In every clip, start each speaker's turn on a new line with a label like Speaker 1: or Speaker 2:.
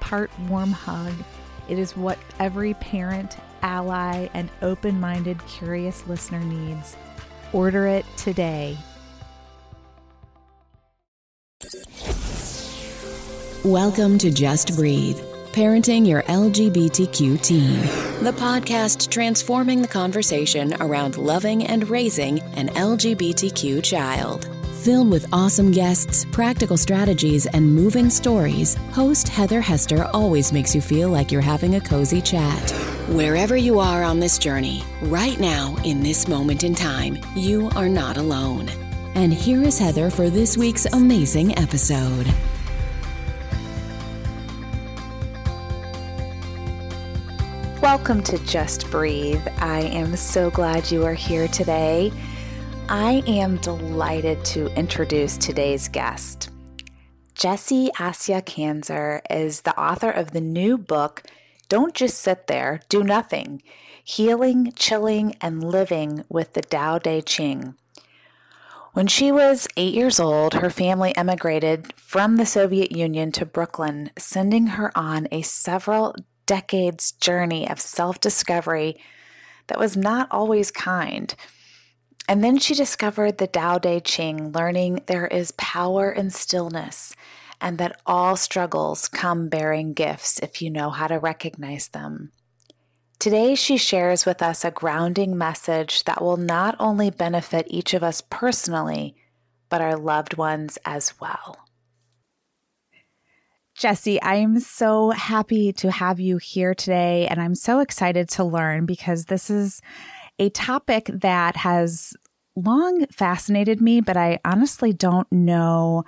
Speaker 1: part warm hug. It is what every parent, ally, and open minded, curious listener needs. Order it today.
Speaker 2: Welcome to Just Breathe Parenting Your LGBTQ Teen, the podcast transforming the conversation around loving and raising an LGBTQ child. Filled with awesome guests, practical strategies, and moving stories, host Heather Hester always makes you feel like you're having a cozy chat. Wherever you are on this journey, right now, in this moment in time, you are not alone. And here is Heather for this week's amazing episode.
Speaker 1: Welcome to Just Breathe. I am so glad you are here today. I am delighted to introduce today's guest. Jessie Asya Kanzer is the author of the new book, Don't Just Sit There, Do Nothing Healing, Chilling, and Living with the Tao Te Ching. When she was eight years old, her family emigrated from the Soviet Union to Brooklyn, sending her on a several decades journey of self discovery that was not always kind. And then she discovered the Tao Te Ching, learning there is power in stillness and that all struggles come bearing gifts if you know how to recognize them. Today, she shares with us a grounding message that will not only benefit each of us personally, but our loved ones as well. Jessie, I'm so happy to have you here today, and I'm so excited to learn because this is a topic that has long fascinated me, but I honestly don't know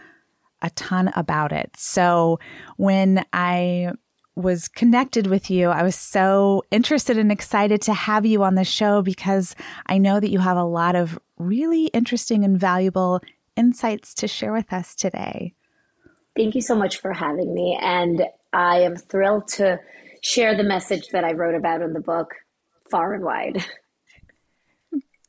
Speaker 1: a ton about it. So when I was connected with you, I was so interested and excited to have you on the show because I know that you have a lot of really interesting and valuable insights to share with us today.
Speaker 3: Thank you so much for having me. And I am thrilled to share the message that I wrote about in the book far and wide.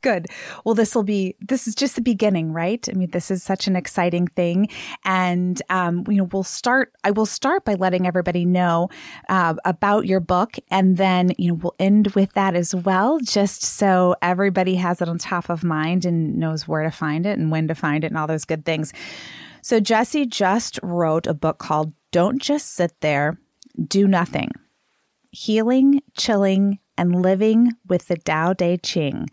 Speaker 1: Good. Well, this will be, this is just the beginning, right? I mean, this is such an exciting thing. And, um, you know, we'll start, I will start by letting everybody know uh, about your book. And then, you know, we'll end with that as well, just so everybody has it on top of mind and knows where to find it and when to find it and all those good things. So, Jessie just wrote a book called Don't Just Sit There, Do Nothing Healing, Chilling, and Living with the Tao Te Ching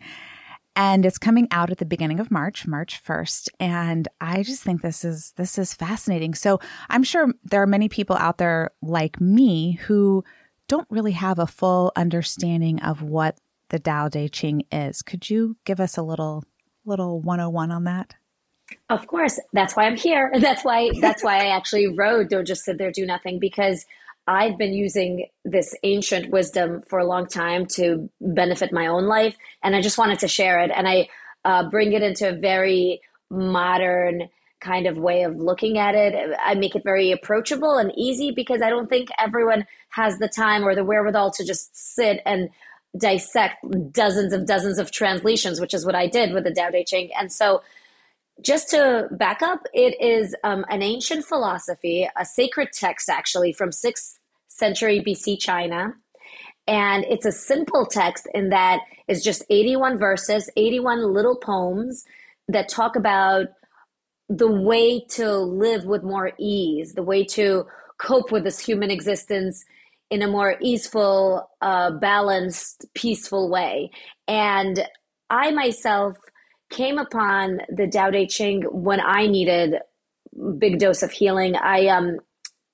Speaker 1: and it's coming out at the beginning of March, March 1st, and I just think this is this is fascinating. So, I'm sure there are many people out there like me who don't really have a full understanding of what the Tao Te Ching is. Could you give us a little little 101 on that?
Speaker 3: Of course, that's why I'm here. That's why that's why I actually wrote Don't Just Sit There Do Nothing because I've been using this ancient wisdom for a long time to benefit my own life, and I just wanted to share it. And I uh, bring it into a very modern kind of way of looking at it. I make it very approachable and easy because I don't think everyone has the time or the wherewithal to just sit and dissect dozens of dozens of translations, which is what I did with the Tao Te Ching. And so, just to back up, it is um, an ancient philosophy, a sacred text actually from 6th century BC China. And it's a simple text in that it's just 81 verses, 81 little poems that talk about the way to live with more ease, the way to cope with this human existence in a more easeful, uh, balanced, peaceful way. And I myself came upon the Tao Te Ching when I needed a big dose of healing. I um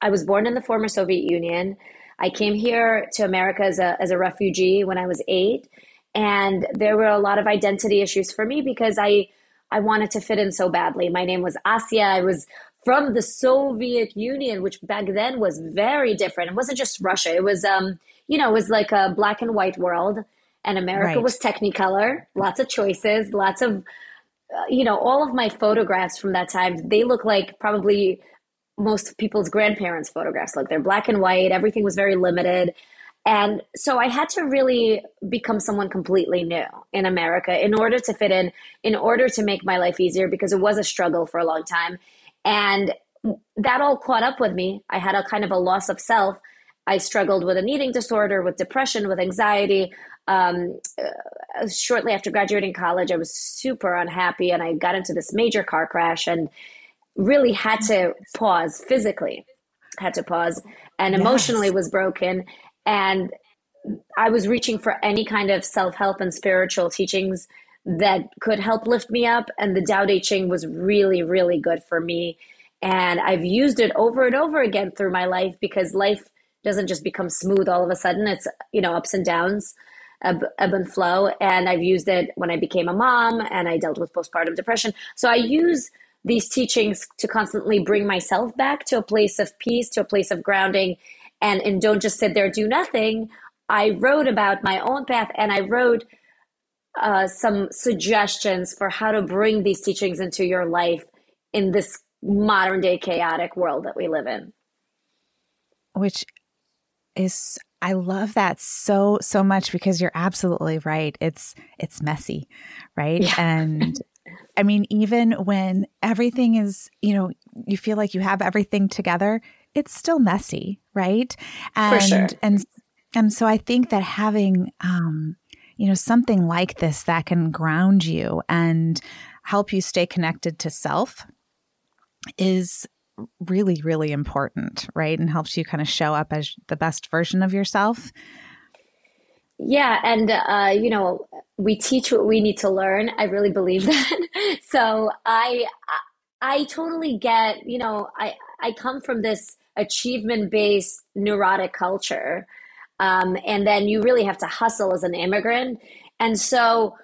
Speaker 3: I was born in the former Soviet Union. I came here to America as a as a refugee when I was 8 and there were a lot of identity issues for me because I I wanted to fit in so badly. My name was Asya. I was from the Soviet Union, which back then was very different. It wasn't just Russia. It was um you know, it was like a black and white world and America right. was Technicolor, lots of choices, lots of, uh, you know, all of my photographs from that time, they look like probably most people's grandparents' photographs. Like they're black and white, everything was very limited. And so I had to really become someone completely new in America in order to fit in, in order to make my life easier, because it was a struggle for a long time. And that all caught up with me. I had a kind of a loss of self. I struggled with an eating disorder, with depression, with anxiety um, uh, shortly after graduating college, I was super unhappy and I got into this major car crash and really had to pause physically, had to pause and yes. emotionally was broken. And I was reaching for any kind of self help and spiritual teachings that could help lift me up. And the Tao Te Ching was really, really good for me. And I've used it over and over again through my life because life doesn't just become smooth all of a sudden. It's, you know, ups and downs ebb, ebb and flow. And I've used it when I became a mom and I dealt with postpartum depression. So I use these teachings to constantly bring myself back to a place of peace, to a place of grounding, and, and don't just sit there, do nothing. I wrote about my own path and I wrote uh, some suggestions for how to bring these teachings into your life in this modern day chaotic world that we live in.
Speaker 1: Which is I love that so so much because you're absolutely right. It's it's messy, right? Yeah. And I mean even when everything is, you know, you feel like you have everything together, it's still messy, right? And
Speaker 3: sure.
Speaker 1: and and so I think that having um you know something like this that can ground you and help you stay connected to self is really, really important, right? And helps you kind of show up as the best version of yourself.
Speaker 3: Yeah. And, uh, you know, we teach what we need to learn. I really believe that. so I, I totally get, you know, I, I come from this achievement based neurotic culture. Um, and then you really have to hustle as an immigrant. And so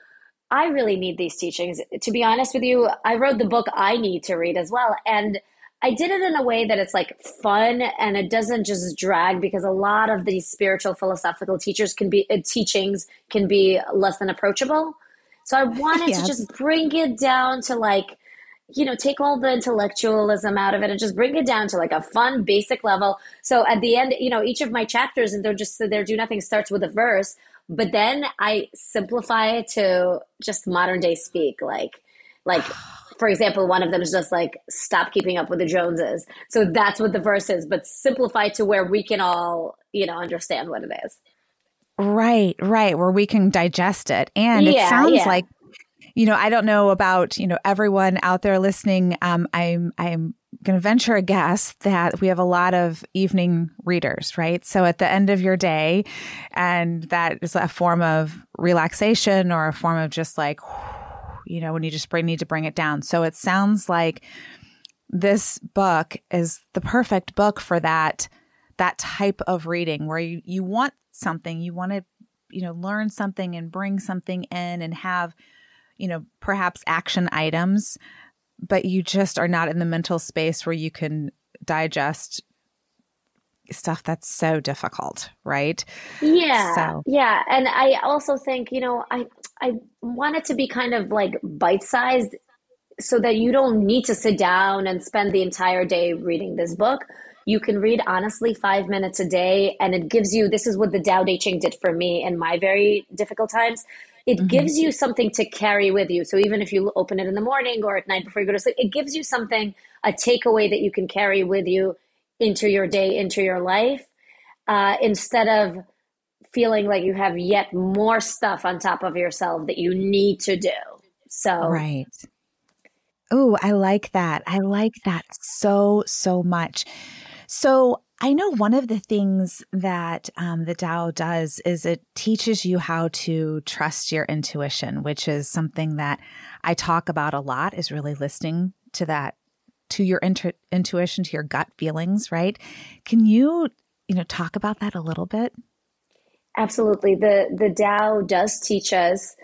Speaker 3: I really need these teachings. To be honest with you, I wrote the book I need to read as well. And I did it in a way that it's like fun and it doesn't just drag because a lot of these spiritual philosophical teachers can be uh, teachings can be less than approachable. So I wanted yes. to just bring it down to like you know take all the intellectualism out of it and just bring it down to like a fun basic level. So at the end, you know, each of my chapters and they're just so there do nothing starts with a verse, but then I simplify it to just modern day speak like like for example, one of them is just like, stop keeping up with the Joneses. So that's what the verse is, but simplified to where we can all, you know, understand what it is.
Speaker 1: Right, right. Where we can digest it. And yeah, it sounds yeah. like, you know, I don't know about, you know, everyone out there listening. Um, I'm, I'm, going to venture a guess that we have a lot of evening readers, right? So at the end of your day, and that is a form of relaxation or a form of just like, you know, when you just need to bring it down. So it sounds like this book is the perfect book for that that type of reading where you, you want something, you want to, you know, learn something and bring something in and have, you know, perhaps action items, but you just are not in the mental space where you can digest stuff that's so difficult, right?
Speaker 3: Yeah. So. Yeah. And I also think, you know, I I want it to be kind of like bite sized so that you don't need to sit down and spend the entire day reading this book. You can read honestly five minutes a day, and it gives you this is what the Tao Te Ching did for me in my very difficult times. It mm-hmm. gives you something to carry with you. So even if you open it in the morning or at night before you go to sleep, it gives you something, a takeaway that you can carry with you into your day, into your life, uh, instead of feeling like you have yet more stuff on top of yourself that you need to do. So,
Speaker 1: right. Oh, I like that. I like that so, so much. So, I know one of the things that um, the Tao does is it teaches you how to trust your intuition, which is something that I talk about a lot. Is really listening to that, to your intu- intuition, to your gut feelings. Right? Can you, you know, talk about that a little bit?
Speaker 3: Absolutely. the The Tao does teach us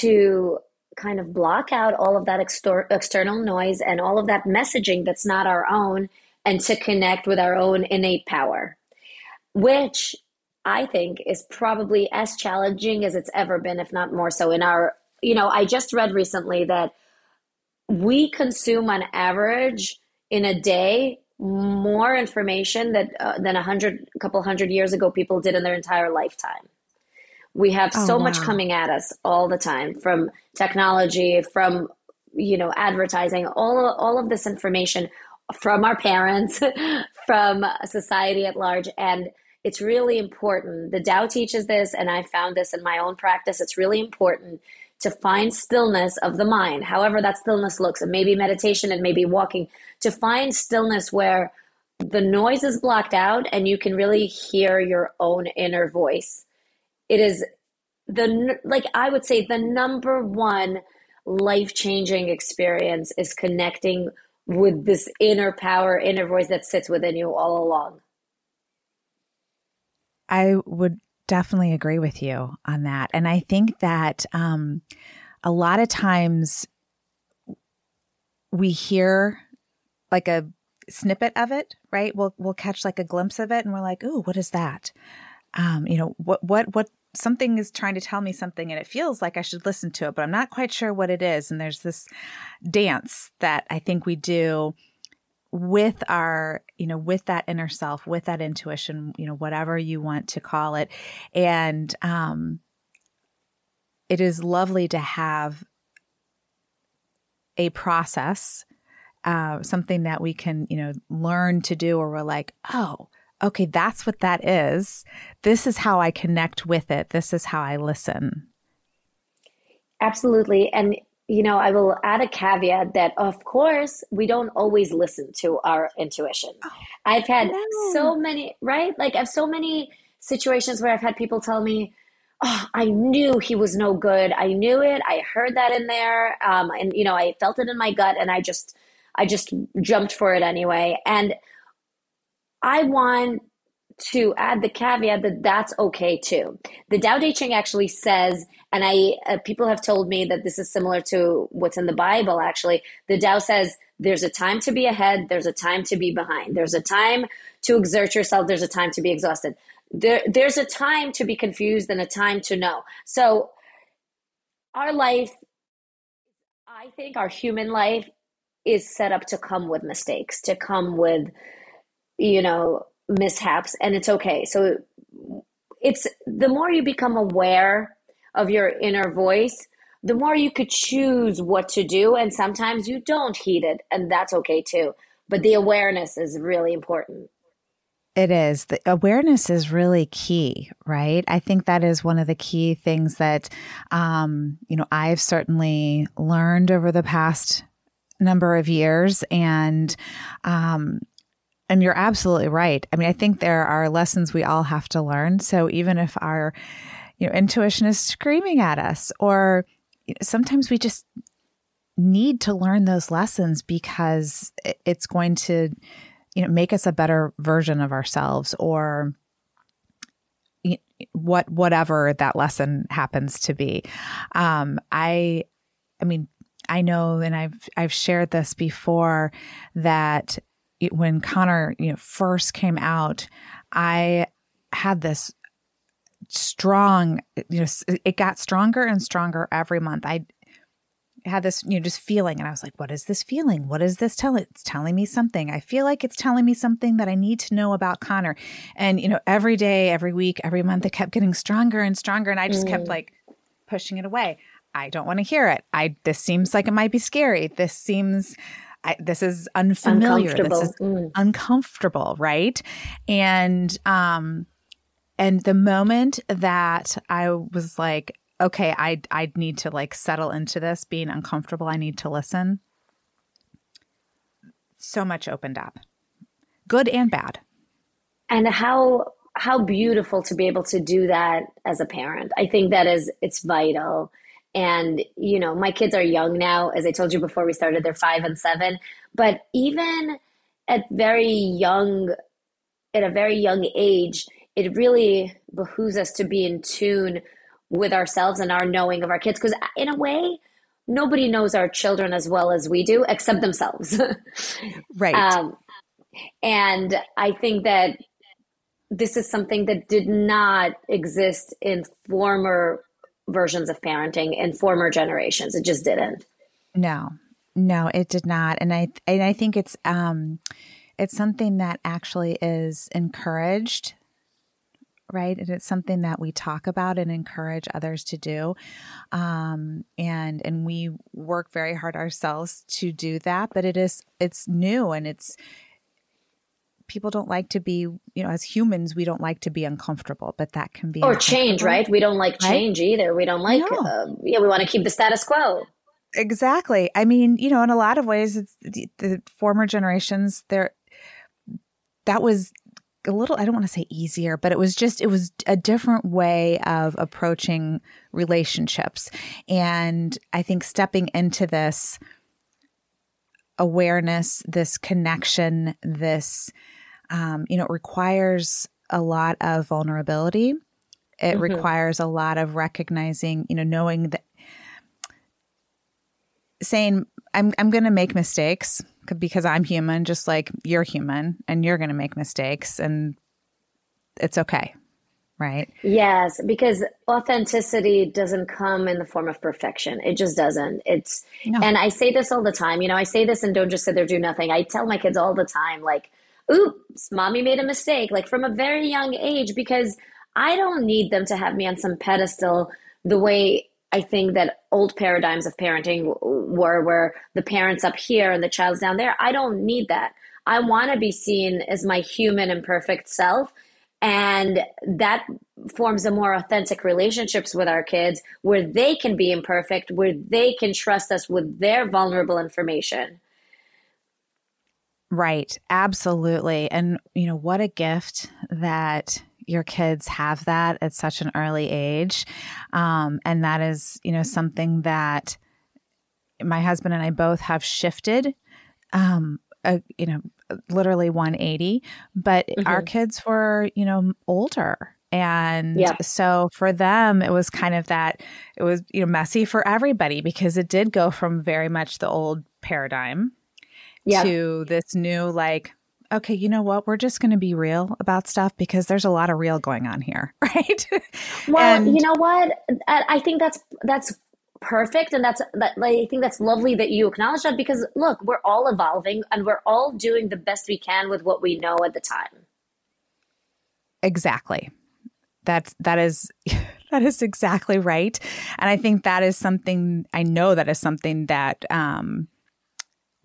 Speaker 3: to kind of block out all of that extor- external noise and all of that messaging that's not our own and to connect with our own innate power, which I think is probably as challenging as it's ever been, if not more so. In our, you know, I just read recently that we consume on average in a day more information that uh, than a hundred, a couple hundred years ago people did in their entire lifetime. We have oh, so wow. much coming at us all the time from technology, from you know advertising, all all of this information from our parents, from society at large, and it's really important. The Tao teaches this, and I found this in my own practice. It's really important to find stillness of the mind, however that stillness looks. It may be meditation, it may be walking, to find stillness where the noise is blocked out and you can really hear your own inner voice it is the like i would say the number one life-changing experience is connecting with this inner power inner voice that sits within you all along
Speaker 1: i would definitely agree with you on that. And i think that um, a lot of times we hear like a snippet of it right? We'll we'll catch like a glimpse of it and we're like oh what is that? Um, you know what what what something is trying to tell me something and it feels like I should listen to it, but I'm not quite sure what it is. And there's this dance that I think we do with our, you know, with that inner self, with that intuition, you know, whatever you want to call it. And um, it is lovely to have a process, uh, something that we can, you know, learn to do, or we're like, oh, okay, that's what that is. This is how I connect with it. This is how I listen.
Speaker 3: Absolutely. And, you know, I will add a caveat that, of course, we don't always listen to our intuition. Oh, I've had no. so many, right? Like, I have so many situations where I've had people tell me, Oh, I knew he was no good. I knew it. I heard that in there. Um, and, you know, I felt it in my gut and I just, I just jumped for it anyway. And I want to add the caveat that that's okay too. The Tao Te Ching actually says, and I uh, people have told me that this is similar to what's in the Bible. Actually, the Tao says there's a time to be ahead, there's a time to be behind, there's a time to exert yourself, there's a time to be exhausted. There, there's a time to be confused and a time to know. So, our life, I think, our human life is set up to come with mistakes, to come with you know, mishaps and it's okay. So it's the more you become aware of your inner voice, the more you could choose what to do. And sometimes you don't heed it, and that's okay too. But the awareness is really important.
Speaker 1: It is. The awareness is really key, right? I think that is one of the key things that, um, you know, I've certainly learned over the past number of years. And, um, and you're absolutely right. I mean, I think there are lessons we all have to learn. So even if our, you know, intuition is screaming at us, or sometimes we just need to learn those lessons because it's going to, you know, make us a better version of ourselves, or what whatever that lesson happens to be. Um, I, I mean, I know, and I've I've shared this before that it, when Connor, you know, first came out, I had this strong, you know, it got stronger and stronger every month. I had this, you know, just feeling, and I was like, what is this feeling? What is this telling? It's telling me something. I feel like it's telling me something that I need to know about Connor. And, you know, every day, every week, every month, it kept getting stronger and stronger. And I just mm. kept like pushing it away. I don't want to hear it. I, this seems like it might be scary. This seems, I, this is unfamiliar. This is mm. uncomfortable, right? And um, and the moment that I was like, okay, I I need to like settle into this being uncomfortable. I need to listen. So much opened up, good and bad.
Speaker 3: and how how beautiful to be able to do that as a parent. I think that is it's vital. And you know, my kids are young now, as I told you before we started, they're 5 and 7, but even at very young at a very young age, it really behooves us to be in tune with ourselves and our knowing of our kids. Because in a way nobody knows our children as well as we do except themselves.
Speaker 1: Right. Um,
Speaker 3: and i think that this is something that did not exist in former versions of parenting in former generations it just didn't
Speaker 1: no no it did not and i and i think it's um it's something that actually is encouraged right? And it's something that we talk about and encourage others to do. Um, and and we work very hard ourselves to do that, but it is it's new and it's people don't like to be, you know, as humans, we don't like to be uncomfortable, but that can be
Speaker 3: or change, right? We don't like change right? either. We don't like, no. uh, yeah, we want to keep the status quo.
Speaker 1: Exactly. I mean, you know, in a lot of ways, it's the, the former generations. There, that was a little, I don't want to say easier, but it was just, it was a different way of approaching relationships. And I think stepping into this awareness, this connection, this, um, you know, it requires a lot of vulnerability. It mm-hmm. requires a lot of recognizing, you know, knowing that saying, I'm, I'm going to make mistakes because I'm human, just like you're human and you're going to make mistakes and it's okay. Right.
Speaker 3: Yes, because authenticity doesn't come in the form of perfection. It just doesn't. It's, no. and I say this all the time. You know, I say this and don't just sit there, do nothing. I tell my kids all the time, like, oops, mommy made a mistake, like from a very young age, because I don't need them to have me on some pedestal the way I think that old paradigms of parenting were where the parents up here and the child's down there. I don't need that. I want to be seen as my human and perfect self. And that forms a more authentic relationships with our kids where they can be imperfect, where they can trust us with their vulnerable information.
Speaker 1: Right. Absolutely. And, you know, what a gift that your kids have that at such an early age. Um, and that is, you know, something that my husband and I both have shifted, um, a, you know, literally 180, but mm-hmm. our kids were, you know, older. And yeah. so for them, it was kind of that, it was, you know, messy for everybody because it did go from very much the old paradigm yeah. to this new, like, okay, you know what? We're just going to be real about stuff because there's a lot of real going on here, right?
Speaker 3: well, and, you know what? I think that's that's perfect and that's that like, I think that's lovely that you acknowledge that because look, we're all evolving and we're all doing the best we can with what we know at the time.
Speaker 1: Exactly. That's that is that is exactly right. And I think that is something I know that is something that um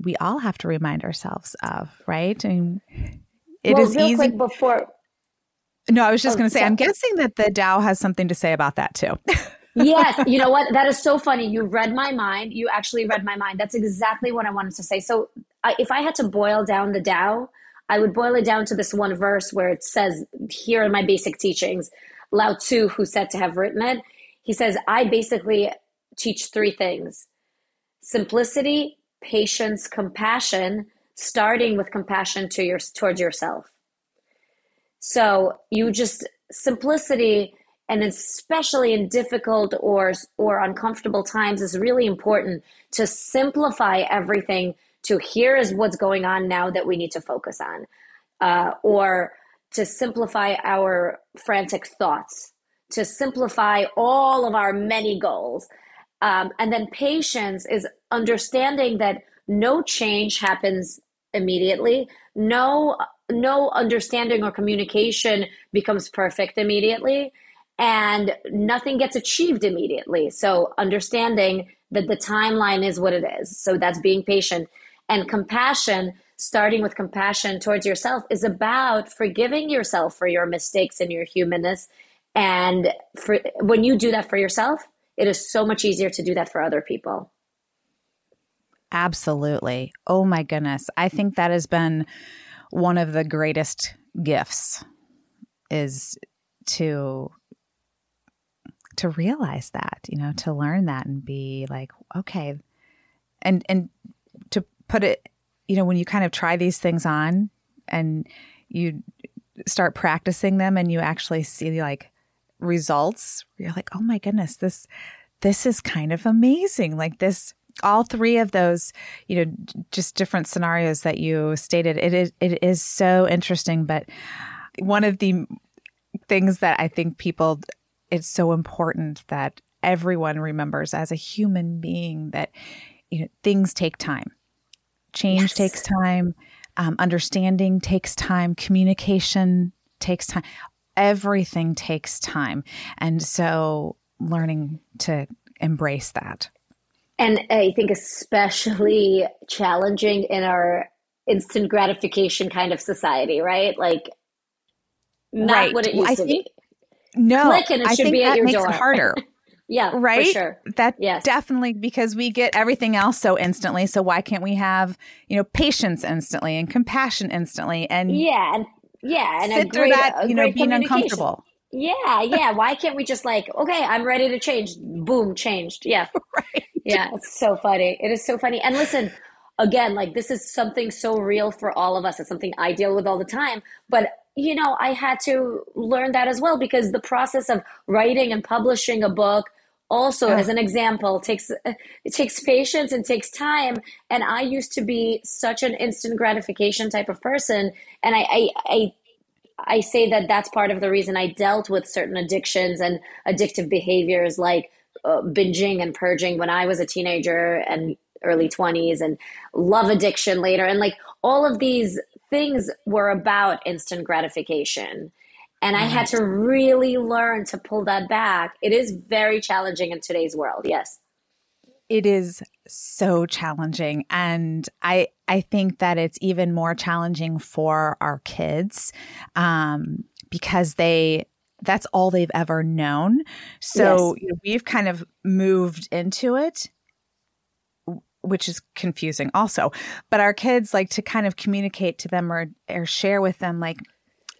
Speaker 1: we all have to remind ourselves of, right? I mean, it well, is easy
Speaker 3: before.
Speaker 1: No, I was just oh, going to say, I'm guessing that the Tao has something to say about that too.
Speaker 3: yes, you know what? That is so funny. You read my mind. You actually read my mind. That's exactly what I wanted to say. So, I, if I had to boil down the Tao, I would boil it down to this one verse where it says, "Here are my basic teachings." Lao Tzu, who said to have written it, he says, "I basically teach three things: simplicity, patience, compassion, starting with compassion to your towards yourself. So you just simplicity and especially in difficult or or uncomfortable times is really important to simplify everything to here is what's going on now that we need to focus on uh, or to simplify our frantic thoughts to simplify all of our many goals um, and then patience is understanding that no change happens immediately. No, no understanding or communication becomes perfect immediately, and nothing gets achieved immediately. So understanding that the timeline is what it is. So that's being patient and compassion. Starting with compassion towards yourself is about forgiving yourself for your mistakes and your humanness. And for when you do that for yourself, it is so much easier to do that for other people.
Speaker 1: Absolutely. Oh my goodness. I mm. think that has been one of the greatest gifts is to to realize that, you know, to learn that and be like, okay, and and to put it, you know, when you kind of try these things on and you start practicing them and you actually see like results, you're like, oh my goodness, this this is kind of amazing. Like this all three of those, you know, just different scenarios that you stated, it is it is so interesting. But one of the things that I think people it's so important that everyone remembers as a human being that you know things take time. Change yes. takes time. Um, understanding takes time. Communication takes time. Everything takes time, and so learning to embrace that.
Speaker 3: And I think especially challenging in our instant gratification kind of society, right? Like not right. what it used I to think,
Speaker 1: be. No, Click and it I should think be that makes door. it harder.
Speaker 3: yeah,
Speaker 1: right.
Speaker 3: sure.
Speaker 1: That yes. definitely because we get everything else so instantly. So why can't we have you know patience instantly and compassion instantly and
Speaker 3: yeah and yeah and
Speaker 1: sit through great, that you know being uncomfortable.
Speaker 3: Yeah, yeah. Why can't we just like, okay, I'm ready to change. Boom, changed. Yeah. Right. Yeah, it's so funny. It is so funny. And listen, again, like this is something so real for all of us. It's something I deal with all the time. But you know, I had to learn that as well because the process of writing and publishing a book also yeah. as an example takes it takes patience and takes time and i used to be such an instant gratification type of person and i i, I I say that that's part of the reason I dealt with certain addictions and addictive behaviors like uh, binging and purging when I was a teenager and early 20s and love addiction later. And like all of these things were about instant gratification. And I had to really learn to pull that back. It is very challenging in today's world. Yes
Speaker 1: it is so challenging. And i i think that it's even more challenging for our kids um, because they that's all they've ever known. So yes. you know, we've kind of moved into it which is confusing also. But our kids like to kind of communicate to them or or share with them like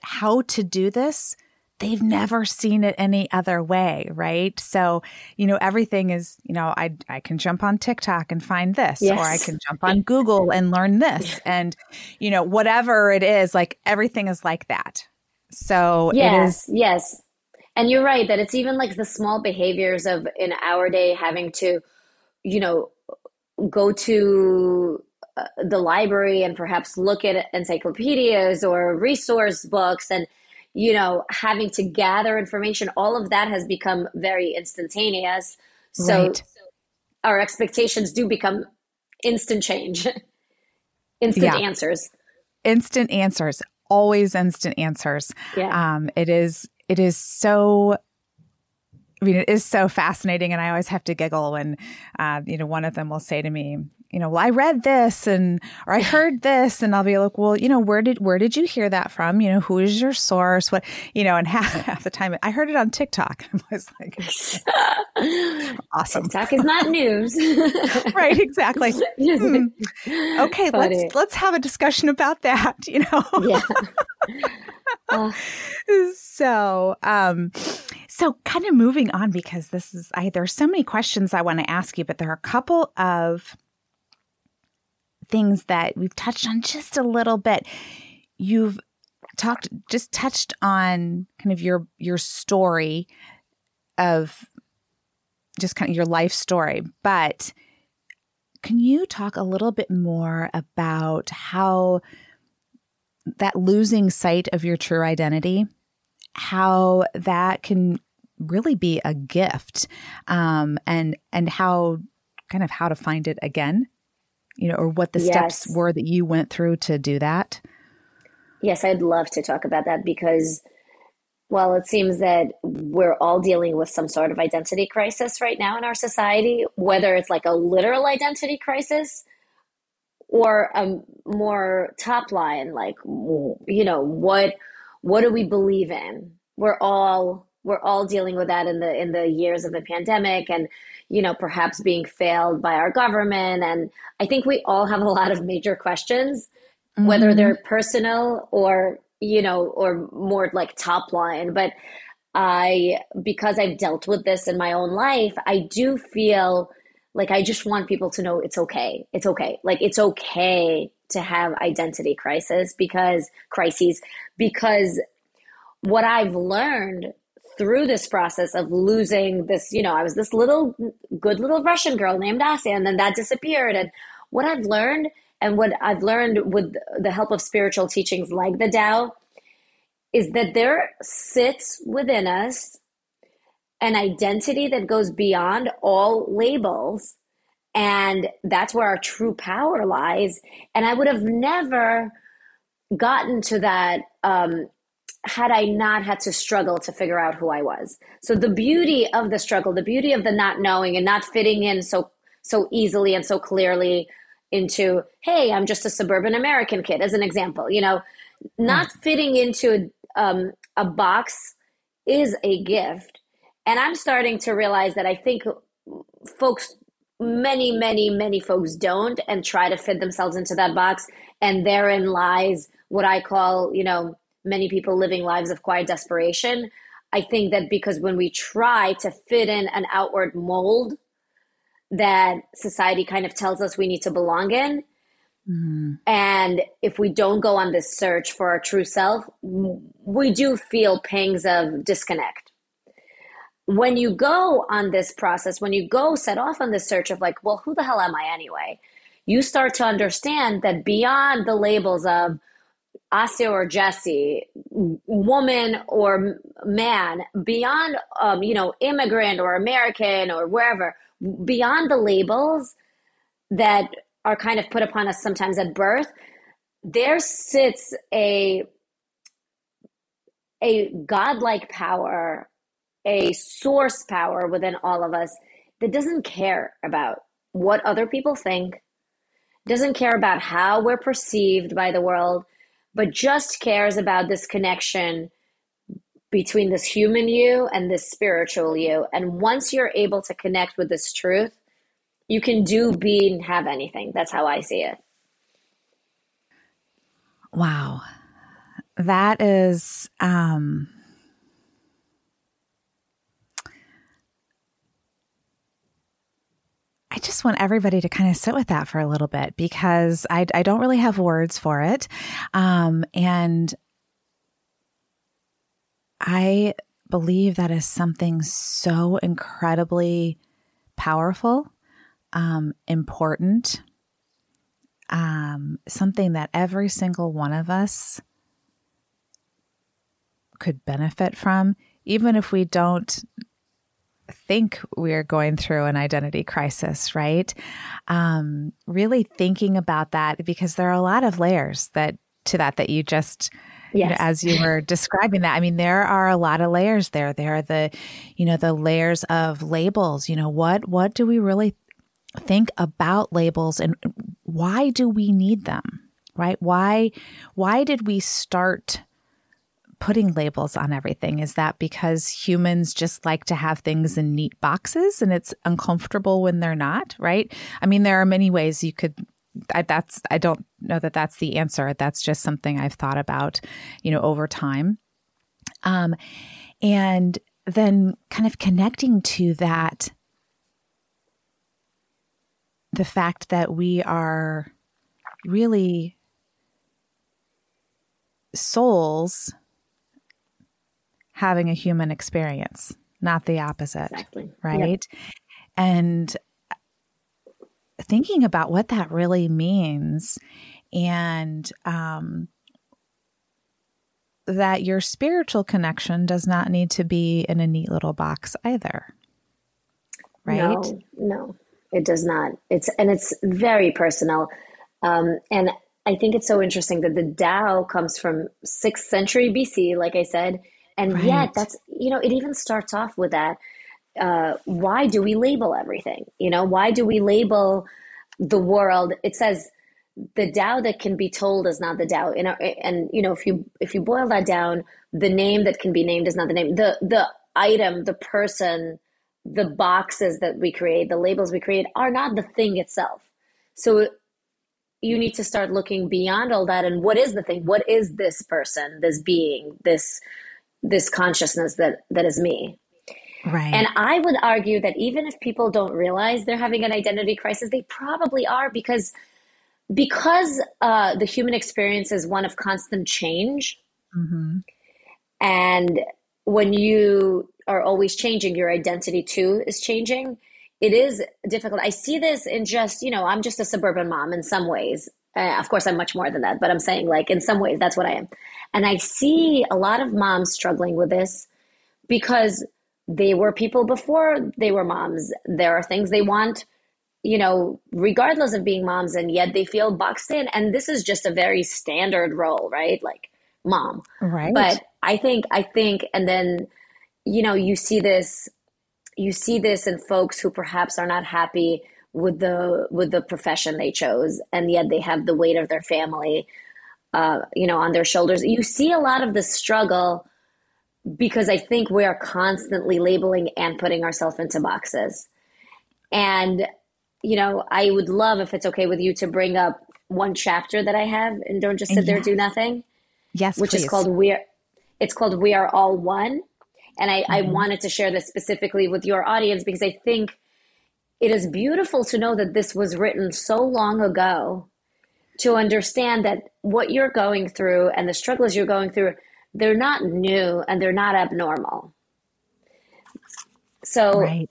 Speaker 1: how to do this they've never seen it any other way, right? So, you know, everything is, you know, I I can jump on TikTok and find this yes. or I can jump on Google and learn this and you know, whatever it is, like everything is like that. So,
Speaker 3: yes, yes. And you're right that it's even like the small behaviors of in our day having to you know, go to uh, the library and perhaps look at encyclopedias or resource books and you know, having to gather information, all of that has become very instantaneous. So, right. our expectations do become instant change, instant yeah. answers.
Speaker 1: Instant answers, always instant answers. Yeah. Um, it is it is so I mean, it is so fascinating, and I always have to giggle when, uh, you know, one of them will say to me, you know, well, I read this and or I heard this, and I'll be like, well, you know, where did where did you hear that from? You know, who is your source? What you know? And half, half the time, I heard it on TikTok. I was like, awesome.
Speaker 3: TikTok is not news,
Speaker 1: right? Exactly. hmm. Okay, Funny. let's let's have a discussion about that. You know, yeah. Uh, so, um, so kind of moving on because this is I there's so many questions I want to ask you, but there are a couple of things that we've touched on just a little bit. You've talked just touched on kind of your your story of just kind of your life story, but can you talk a little bit more about how that losing sight of your true identity, how that can really be a gift, um, and and how kind of how to find it again you know, or what the yes. steps were that you went through to do that?
Speaker 3: Yes, I'd love to talk about that because, while it seems that we're all dealing with some sort of identity crisis right now in our society, whether it's like a literal identity crisis or a more top line, like, you know, what what do we believe in? We're all we're all dealing with that in the in the years of the pandemic and you know perhaps being failed by our government and i think we all have a lot of major questions mm-hmm. whether they're personal or you know, or more like top line. But I, because I've dealt with this in my own life, I do feel like I just want people to know it's okay. It's okay. Like it's okay to have identity crisis because crises because what I've learned through this process of losing this, you know, I was this little good little Russian girl named Asya and then that disappeared and what I've learned and what I've learned with the help of spiritual teachings like the Tao is that there sits within us an identity that goes beyond all labels. And that's where our true power lies. And I would have never gotten to that um, had I not had to struggle to figure out who I was. So the beauty of the struggle, the beauty of the not knowing and not fitting in so so easily and so clearly into, hey, I'm just a suburban American kid, as an example. You know, not fitting into um, a box is a gift. And I'm starting to realize that I think folks, many, many, many folks don't and try to fit themselves into that box. And therein lies what I call, you know, many people living lives of quiet desperation. I think that because when we try to fit in an outward mold that society kind of tells us we need to belong in, Mm-hmm. And if we don't go on this search for our true self, we do feel pangs of disconnect. When you go on this process, when you go set off on this search of like, well, who the hell am I anyway? You start to understand that beyond the labels of Asya or Jessie, woman or man, beyond, um, you know, immigrant or American or wherever, beyond the labels that are kind of put upon us sometimes at birth, there sits a a godlike power, a source power within all of us that doesn't care about what other people think, doesn't care about how we're perceived by the world, but just cares about this connection between this human you and this spiritual you. And once you're able to connect with this truth, you can do, be, and have anything. That's how I see it.
Speaker 1: Wow. That is um I just want everybody to kind of sit with that for a little bit because I, I don't really have words for it. Um, and I believe that is something so incredibly powerful um, important, um, something that every single one of us could benefit from, even if we don't think we're going through an identity crisis, right? Um, really thinking about that because there are a lot of layers that to that that you just Yes. You know, as you were describing that, I mean, there are a lot of layers there. There are the, you know, the layers of labels. You know, what what do we really think about labels and why do we need them? Right? Why why did we start putting labels on everything? Is that because humans just like to have things in neat boxes and it's uncomfortable when they're not, right? I mean, there are many ways you could I, that's I don't know that that's the answer. That's just something I've thought about, you know, over time. Um and then kind of connecting to that the fact that we are really souls having a human experience, not the opposite. Exactly. Right. Yep. And thinking about what that really means and um, that your spiritual connection does not need to be in a neat little box either. Right?
Speaker 3: No, no. It does not. It's and it's very personal. Um, and I think it's so interesting that the Tao comes from sixth century BC, like I said, and right. yet that's you know it even starts off with that. Uh, why do we label everything? You know, why do we label the world? It says the Tao that can be told is not the Tao. And, and you know, if you if you boil that down, the name that can be named is not the name. The the item, the person, the boxes that we create, the labels we create, are not the thing itself. So you need to start looking beyond all that and what is the thing what is this person this being this this consciousness that that is me
Speaker 1: right
Speaker 3: and i would argue that even if people don't realize they're having an identity crisis they probably are because because uh, the human experience is one of constant change mm-hmm. and when you are always changing your identity too is changing it is difficult. I see this in just, you know, I'm just a suburban mom in some ways. Uh, of course, I'm much more than that, but I'm saying, like, in some ways, that's what I am. And I see a lot of moms struggling with this because they were people before they were moms. There are things they want, you know, regardless of being moms, and yet they feel boxed in. And this is just a very standard role, right? Like, mom.
Speaker 1: Right.
Speaker 3: But I think, I think, and then, you know, you see this you see this in folks who perhaps are not happy with the with the profession they chose and yet they have the weight of their family uh, you know on their shoulders. You see a lot of the struggle because i think we are constantly labeling and putting ourselves into boxes. And you know i would love if it's okay with you to bring up one chapter that i have and don't just sit there do nothing.
Speaker 1: Yes
Speaker 3: which
Speaker 1: please.
Speaker 3: is called we're it's called we are all one. And I, mm-hmm. I wanted to share this specifically with your audience because I think it is beautiful to know that this was written so long ago to understand that what you're going through and the struggles you're going through, they're not new and they're not abnormal. So right.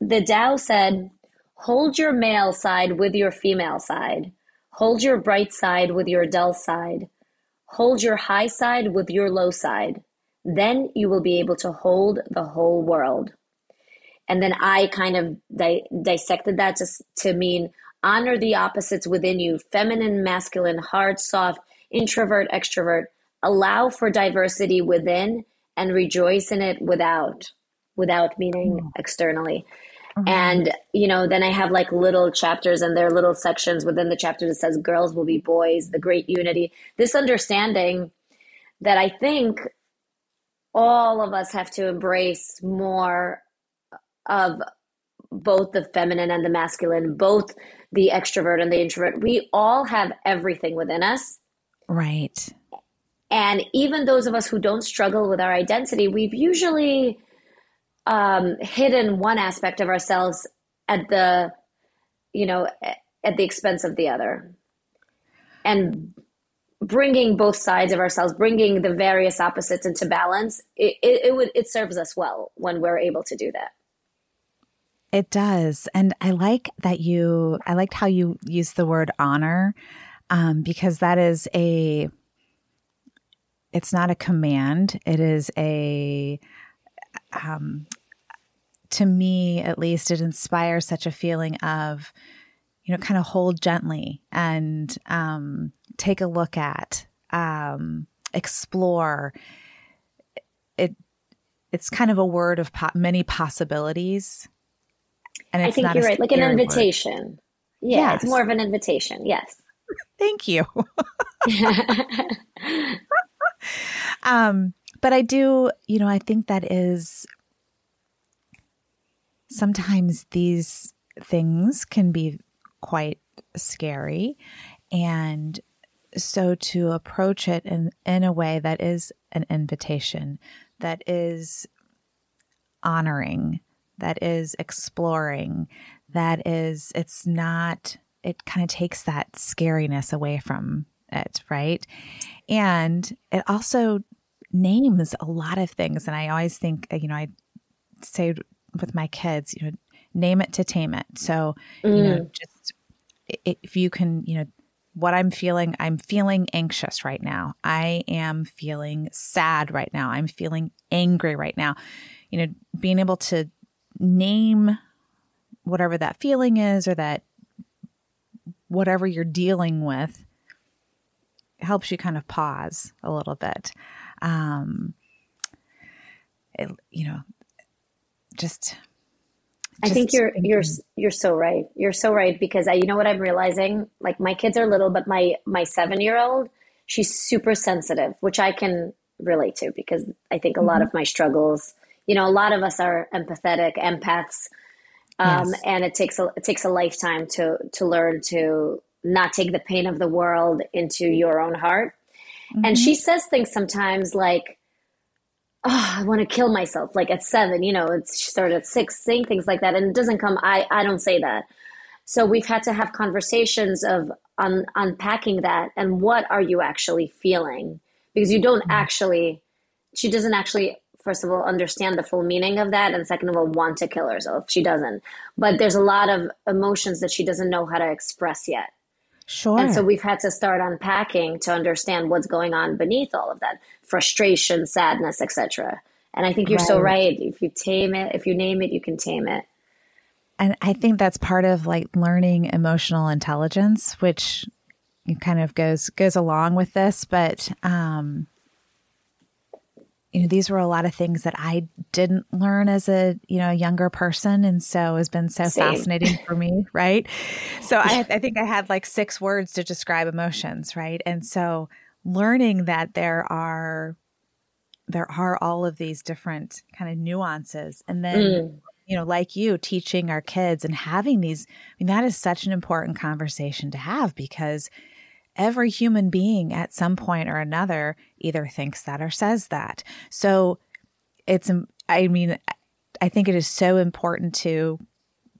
Speaker 3: the Tao said, hold your male side with your female side. Hold your bright side with your dull side. Hold your high side with your low side. Then you will be able to hold the whole world. And then I kind of di- dissected that just to mean honor the opposites within you feminine, masculine, hard, soft, introvert, extrovert. Allow for diversity within and rejoice in it without, without meaning mm. externally. Mm-hmm. And, you know, then I have like little chapters and there are little sections within the chapter that says girls will be boys, the great unity. This understanding that I think all of us have to embrace more of both the feminine and the masculine, both the extrovert and the introvert. We all have everything within us.
Speaker 1: Right.
Speaker 3: And even those of us who don't struggle with our identity, we've usually um, hidden one aspect of ourselves at the, you know, at the expense of the other. And bringing both sides of ourselves, bringing the various opposites into balance, it, it, it, would it serves us well when we're able to do that.
Speaker 1: It does, and I like that you. I liked how you use the word honor, um, because that is a. It's not a command. It is a. Um, to me, at least, it inspires such a feeling of, you know, kind of hold gently and um, take a look at, um, explore. It it's kind of a word of po- many possibilities.
Speaker 3: And I think you're right, like an invitation. Yeah, yes. it's more of an invitation. Yes.
Speaker 1: Thank you. um, but I do, you know, I think that is sometimes these things can be quite scary and so to approach it in, in a way that is an invitation, that is honoring, that is exploring, that is, it's not, it kind of takes that scariness away from it, right? And it also names a lot of things. And I always think, you know, I say with my kids, you know, name it to tame it. So, mm. you know, mm. just if you can, you know, what I'm feeling. I'm feeling anxious right now. I am feeling sad right now. I'm feeling angry right now. You know, being able to name whatever that feeling is or that whatever you're dealing with helps you kind of pause a little bit. Um, it, you know, just
Speaker 3: I think you're thinking. you're you're so right. You're so right because I, you know what I'm realizing. Like my kids are little, but my my seven year old, she's super sensitive, which I can relate to because I think a mm-hmm. lot of my struggles. You know, a lot of us are empathetic empaths, um, yes. and it takes a it takes a lifetime to to learn to not take the pain of the world into your own heart. Mm-hmm. And she says things sometimes like, oh, I want to kill myself, like at seven, you know, it's she started at six, saying things like that. And it doesn't come, I, I don't say that. So we've had to have conversations of un, unpacking that and what are you actually feeling? Because you don't mm-hmm. actually, she doesn't actually, first of all, understand the full meaning of that. And second of all, want to kill herself. She doesn't. But there's a lot of emotions that she doesn't know how to express yet.
Speaker 1: Sure.
Speaker 3: And so we've had to start unpacking to understand what's going on beneath all of that frustration, sadness, etc. And I think you're right. so right. If you tame it, if you name it, you can tame it.
Speaker 1: And I think that's part of like learning emotional intelligence, which kind of goes goes along with this, but um you know these were a lot of things that I didn't learn as a you know younger person, and so has been so Same. fascinating for me, right? So I I think I had like six words to describe emotions, right? And so learning that there are there are all of these different kind of nuances, and then. Mm. You know, like you teaching our kids and having these, I mean, that is such an important conversation to have because every human being at some point or another either thinks that or says that. So it's, um, I mean, I think it is so important to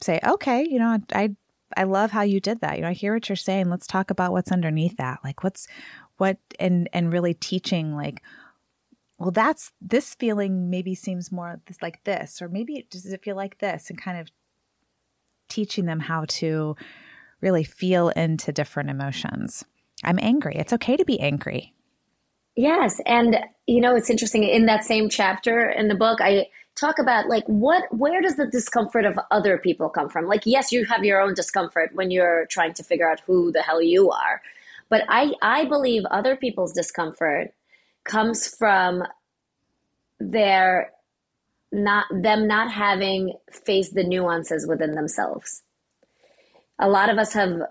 Speaker 1: say, okay, you know, I, I love how you did that. You know, I hear what you're saying. Let's talk about what's underneath that. Like what's, what, and, and really teaching like, well, that's this feeling maybe seems more like this, or maybe it does it feel like this and kind of teaching them how to really feel into different emotions. I'm angry. It's okay to be angry.
Speaker 3: Yes. And, you know, it's interesting. In that same chapter in the book, I talk about like what, where does the discomfort of other people come from? Like, yes, you have your own discomfort when you're trying to figure out who the hell you are. But I, I believe other people's discomfort comes from their not them not having faced the nuances within themselves a lot of us have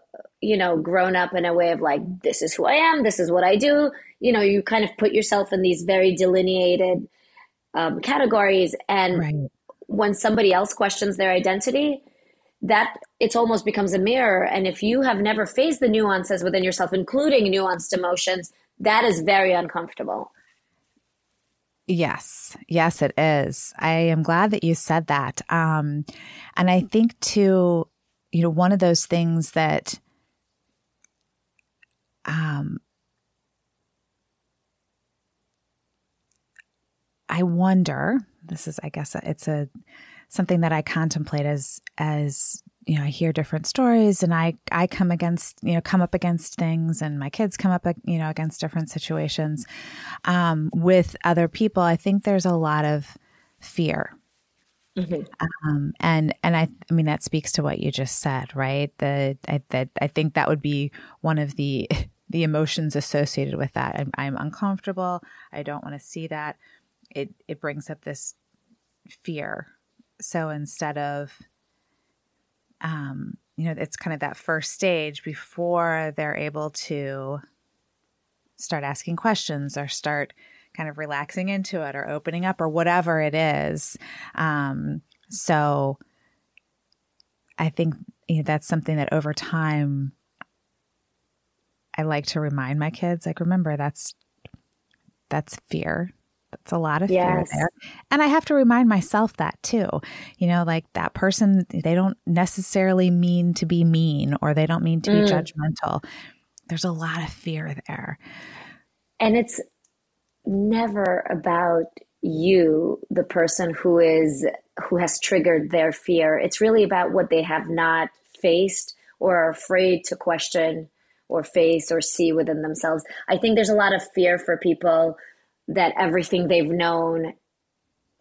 Speaker 3: you know grown up in a way of like this is who i am this is what i do you know you kind of put yourself in these very delineated um, categories and right. when somebody else questions their identity that it almost becomes a mirror and if you have never faced the nuances within yourself including nuanced emotions that is very uncomfortable
Speaker 1: Yes, yes, it is. I am glad that you said that. Um, and I think too, you know, one of those things that um, I wonder, this is, I guess, it's a something that I contemplate as as you know, I hear different stories and I I come against, you know, come up against things and my kids come up, you know, against different situations um, with other people. I think there's a lot of fear Mm-hmm. Um, and and I I mean that speaks to what you just said, right? The I that I think that would be one of the the emotions associated with that. I'm, I'm uncomfortable. I don't want to see that. It it brings up this fear. So instead of um, you know, it's kind of that first stage before they're able to start asking questions or start kind of relaxing into it or opening up or whatever it is. Um, so I think you know, that's something that over time I like to remind my kids like remember that's that's fear. That's a lot of yes. fear there. And I have to remind myself that too. You know, like that person they don't necessarily mean to be mean or they don't mean to mm. be judgmental. There's a lot of fear there.
Speaker 3: And it's never about you, the person who is who has triggered their fear. It's really about what they have not faced or are afraid to question or face or see within themselves. I think there's a lot of fear for people that everything they've known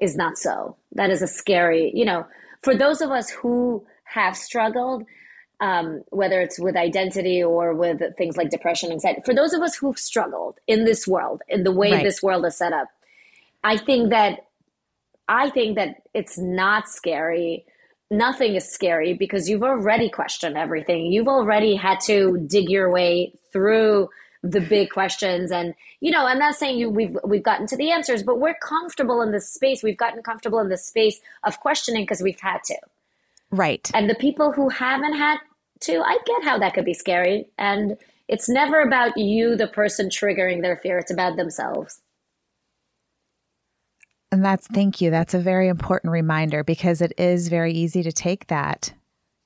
Speaker 3: is not so. That is a scary, you know, for those of us who have struggled, um, whether it's with identity or with things like depression, anxiety. For those of us who've struggled in this world, in the way right. this world is set up, I think that I think that it's not scary. Nothing is scary because you've already questioned everything. You've already had to dig your way through the big questions and you know i'm not saying you we've we've gotten to the answers but we're comfortable in this space we've gotten comfortable in this space of questioning because we've had to
Speaker 1: right
Speaker 3: and the people who haven't had to I get how that could be scary. And it's never about you, the person triggering their fear, it's about themselves.
Speaker 1: And that's, thank you. That's a very important reminder because it is very easy to take that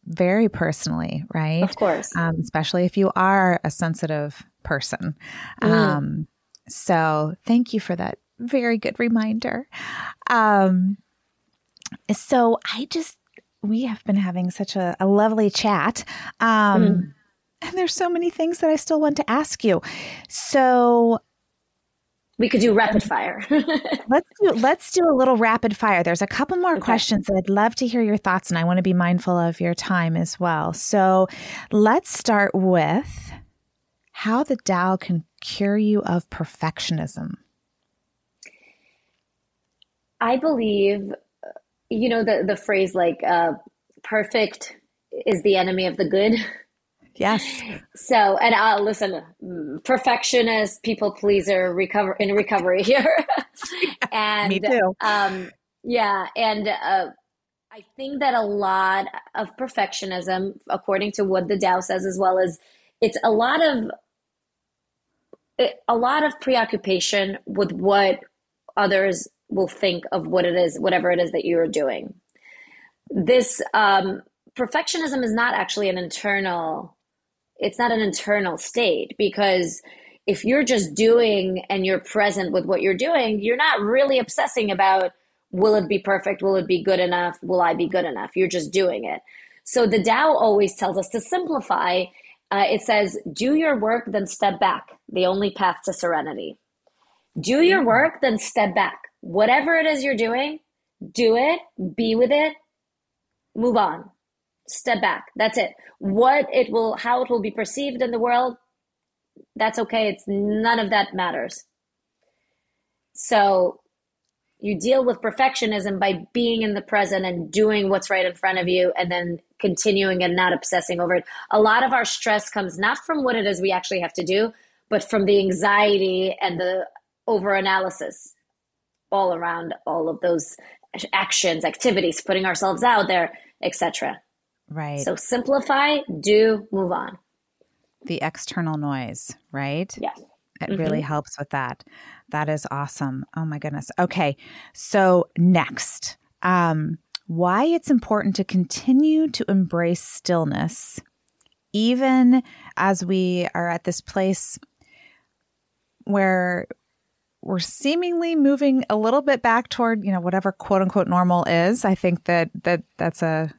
Speaker 1: very personally, right?
Speaker 3: Of course.
Speaker 1: Um, especially if you are a sensitive person. Mm. Um, so thank you for that very good reminder. Um, so I just, we have been having such a, a lovely chat. Um, mm. And there's so many things that I still want to ask you. So
Speaker 3: we could do rapid fire.
Speaker 1: let's do let's do a little rapid fire. There's a couple more okay. questions that I'd love to hear your thoughts, and I want to be mindful of your time as well. So let's start with how the Tao can cure you of perfectionism.
Speaker 3: I believe, you know, the the phrase like uh, "perfect is the enemy of the good."
Speaker 1: Yes.
Speaker 3: So, and uh, listen, perfectionist, people pleaser, recover in recovery here. and
Speaker 1: me too.
Speaker 3: Um, yeah, and uh, I think that a lot of perfectionism, according to what the Tao says, as well as it's a lot of a lot of preoccupation with what others will think of what it is, whatever it is that you're doing. This um, perfectionism is not actually an internal it's not an internal state because if you're just doing and you're present with what you're doing, you're not really obsessing about will it be perfect? Will it be good enough? Will I be good enough? You're just doing it. So the Tao always tells us to simplify. Uh, it says, do your work, then step back. The only path to serenity. Do your mm. work, then step back. Whatever it is you're doing, do it, be with it, move on step back. That's it. What it will, how it will be perceived in the world, that's okay. It's none of that matters. So you deal with perfectionism by being in the present and doing what's right in front of you and then continuing and not obsessing over it. A lot of our stress comes not from what it is we actually have to do, but from the anxiety and the over analysis all around all of those actions, activities, putting ourselves out there, etc.
Speaker 1: Right.
Speaker 3: So simplify, do, move on.
Speaker 1: The external noise, right?
Speaker 3: Yes.
Speaker 1: It mm-hmm. really helps with that. That is awesome. Oh my goodness. Okay. So next, um, why it's important to continue to embrace stillness, even as we are at this place where we're seemingly moving a little bit back toward, you know, whatever quote unquote normal is. I think that that that's a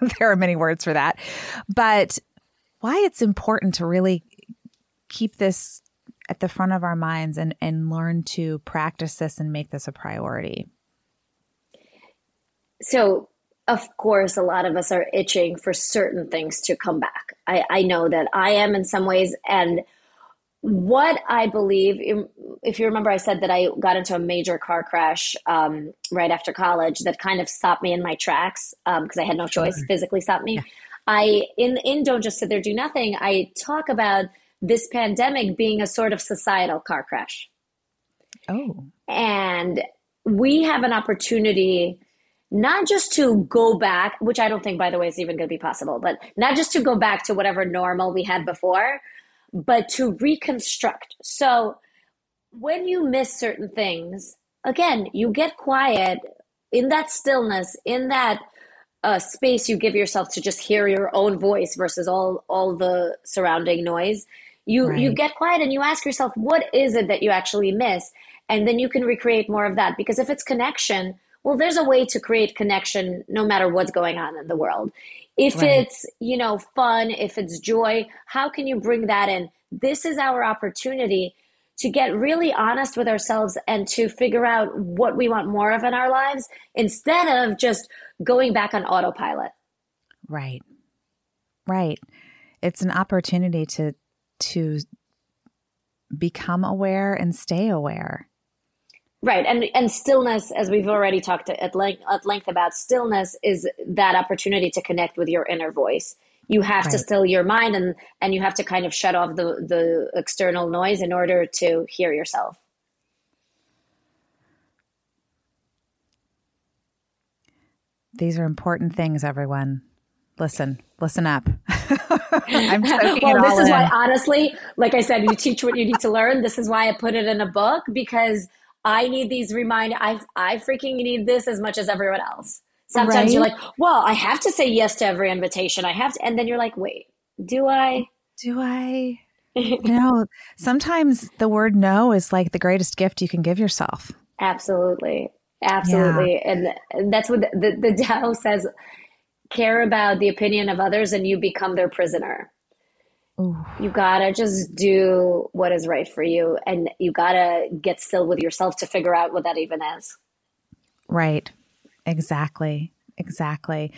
Speaker 1: there are many words for that. But why it's important to really keep this at the front of our minds and, and learn to practice this and make this a priority.
Speaker 3: So, of course, a lot of us are itching for certain things to come back. I, I know that I am in some ways. And what I believe, if you remember, I said that I got into a major car crash um, right after college that kind of stopped me in my tracks because um, I had no choice, physically stopped me. Yeah. I in in don't just sit there do nothing. I talk about this pandemic being a sort of societal car crash.
Speaker 1: Oh,
Speaker 3: and we have an opportunity not just to go back, which I don't think, by the way, is even going to be possible, but not just to go back to whatever normal we had before, but to reconstruct. So when you miss certain things, again, you get quiet in that stillness, in that uh, space you give yourself to just hear your own voice versus all all the surrounding noise. You right. you get quiet and you ask yourself, what is it that you actually miss? And then you can recreate more of that. Because if it's connection, well, there's a way to create connection no matter what's going on in the world. If right. it's, you know, fun, if it's joy, how can you bring that in? This is our opportunity to get really honest with ourselves and to figure out what we want more of in our lives instead of just going back on autopilot.
Speaker 1: Right. Right. It's an opportunity to to become aware and stay aware.
Speaker 3: Right, and and stillness, as we've already talked at length at length about stillness, is that opportunity to connect with your inner voice. You have right. to still your mind, and and you have to kind of shut off the the external noise in order to hear yourself.
Speaker 1: these are important things, everyone. Listen, listen up. I'm
Speaker 3: well, this is in. why, honestly, like I said, you teach what you need to learn. This is why I put it in a book because I need these remind. I I freaking need this as much as everyone else. Sometimes right? you're like, well, I have to say yes to every invitation. I have to, and then you're like, wait, do I?
Speaker 1: Do I? you know, sometimes the word no is like the greatest gift you can give yourself.
Speaker 3: Absolutely. Absolutely. Yeah. And, and that's what the, the, the Tao says care about the opinion of others and you become their prisoner. Ooh. You gotta just do what is right for you, and you gotta get still with yourself to figure out what that even is.
Speaker 1: Right. Exactly. Exactly.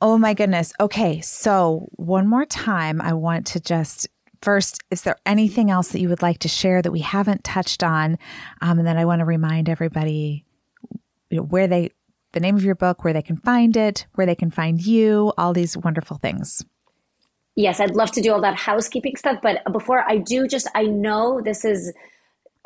Speaker 1: Oh my goodness. Okay. So, one more time, I want to just first, is there anything else that you would like to share that we haven't touched on? Um, and then I want to remind everybody you know, where they, the name of your book, where they can find it, where they can find you, all these wonderful things.
Speaker 3: Yes, I'd love to do all that housekeeping stuff. But before I do, just I know this is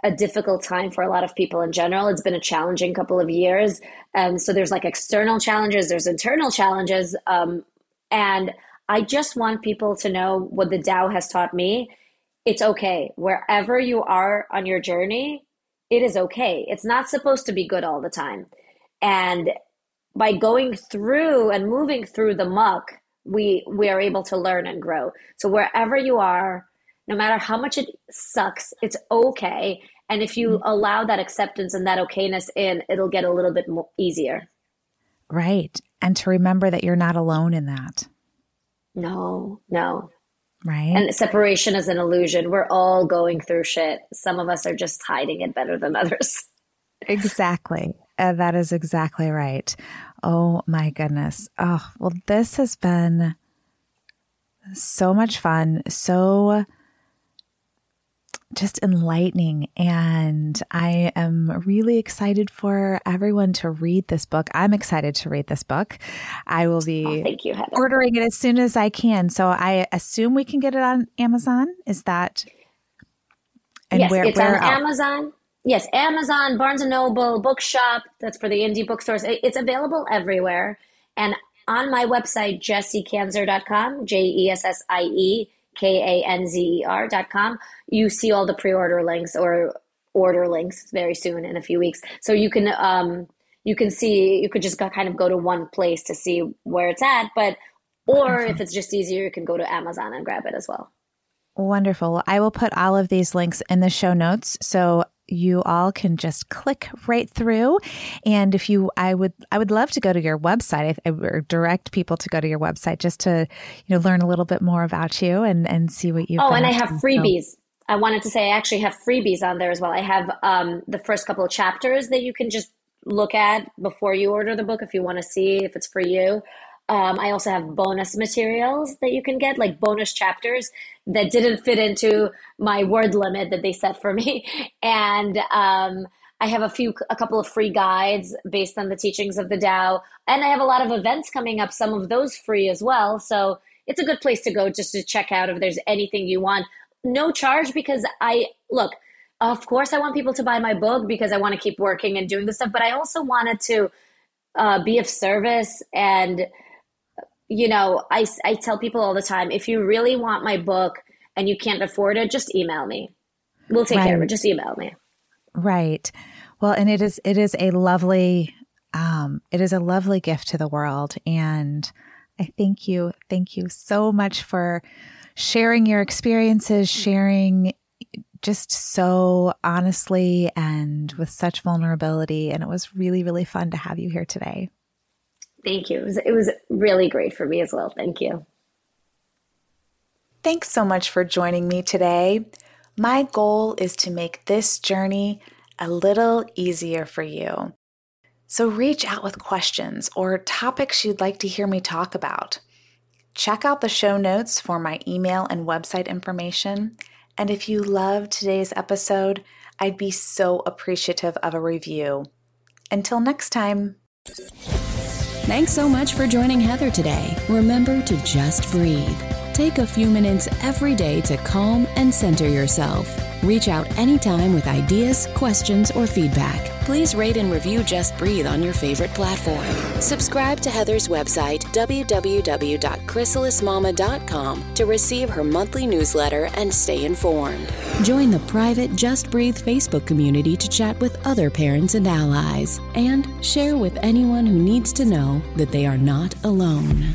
Speaker 3: a difficult time for a lot of people in general. It's been a challenging couple of years. Um, so there's like external challenges, there's internal challenges. Um, and I just want people to know what the Tao has taught me. It's okay. Wherever you are on your journey, it is okay. It's not supposed to be good all the time. And by going through and moving through the muck, we we are able to learn and grow. So wherever you are, no matter how much it sucks, it's okay. And if you mm-hmm. allow that acceptance and that okayness in, it'll get a little bit more easier.
Speaker 1: Right. And to remember that you're not alone in that.
Speaker 3: No, no.
Speaker 1: Right.
Speaker 3: And separation is an illusion. We're all going through shit. Some of us are just hiding it better than others.
Speaker 1: Exactly. Uh, that is exactly right. Oh my goodness. Oh, well, this has been so much fun. So just enlightening. And I am really excited for everyone to read this book. I'm excited to read this book. I will be
Speaker 3: oh, thank you, Heather.
Speaker 1: ordering it as soon as I can. So I assume we can get it on Amazon. Is that?
Speaker 3: And yes, where, it's where on Amazon. Yes, Amazon, Barnes and Noble, Bookshop. That's for the indie bookstores. It's available everywhere. And on my website, jessiekanzer.com, J E S S I E K A N Z E R dot com, you see all the pre order links or order links very soon in a few weeks. So you can, um, you can see, you could just kind of go to one place to see where it's at. But, or if it's just easier, you can go to Amazon and grab it as well.
Speaker 1: Wonderful. I will put all of these links in the show notes. So you all can just click right through. And if you i would i would love to go to your website or direct people to go to your website just to you know learn a little bit more about you and and see what you
Speaker 3: oh and i have freebies so. i wanted to say i actually have freebies on there as well. I have um, the first couple of chapters that you can just look at before you order the book if you want to see if it's for you um, I also have bonus materials that you can get, like bonus chapters that didn't fit into my word limit that they set for me. And um, I have a few, a couple of free guides based on the teachings of the Tao. And I have a lot of events coming up, some of those free as well. So it's a good place to go just to check out if there's anything you want. No charge because I, look, of course, I want people to buy my book because I want to keep working and doing this stuff, but I also wanted to uh, be of service and you know, I, I tell people all the time if you really want my book and you can't afford it, just email me. We'll take right. care of it. Just email me.
Speaker 1: Right. Well, and it is it is a lovely um, it is a lovely gift to the world, and I thank you, thank you so much for sharing your experiences, sharing just so honestly and with such vulnerability. And it was really, really fun to have you here today.
Speaker 3: Thank you. It was, it was really great for me as well. Thank you.
Speaker 1: Thanks so much for joining me today. My goal is to make this journey a little easier for you. So reach out with questions or topics you'd like to hear me talk about. Check out the show notes for my email and website information. And if you loved today's episode, I'd be so appreciative of a review. Until next time.
Speaker 2: Thanks so much for joining Heather today. Remember to just breathe. Take a few minutes every day to calm and center yourself. Reach out anytime with ideas, questions, or feedback. Please rate and review Just Breathe on your favorite platform. Subscribe to Heather's website, www.chrysalismama.com, to receive her monthly newsletter and stay informed. Join the private Just Breathe Facebook community to chat with other parents and allies. And share with anyone who needs to know that they are not alone.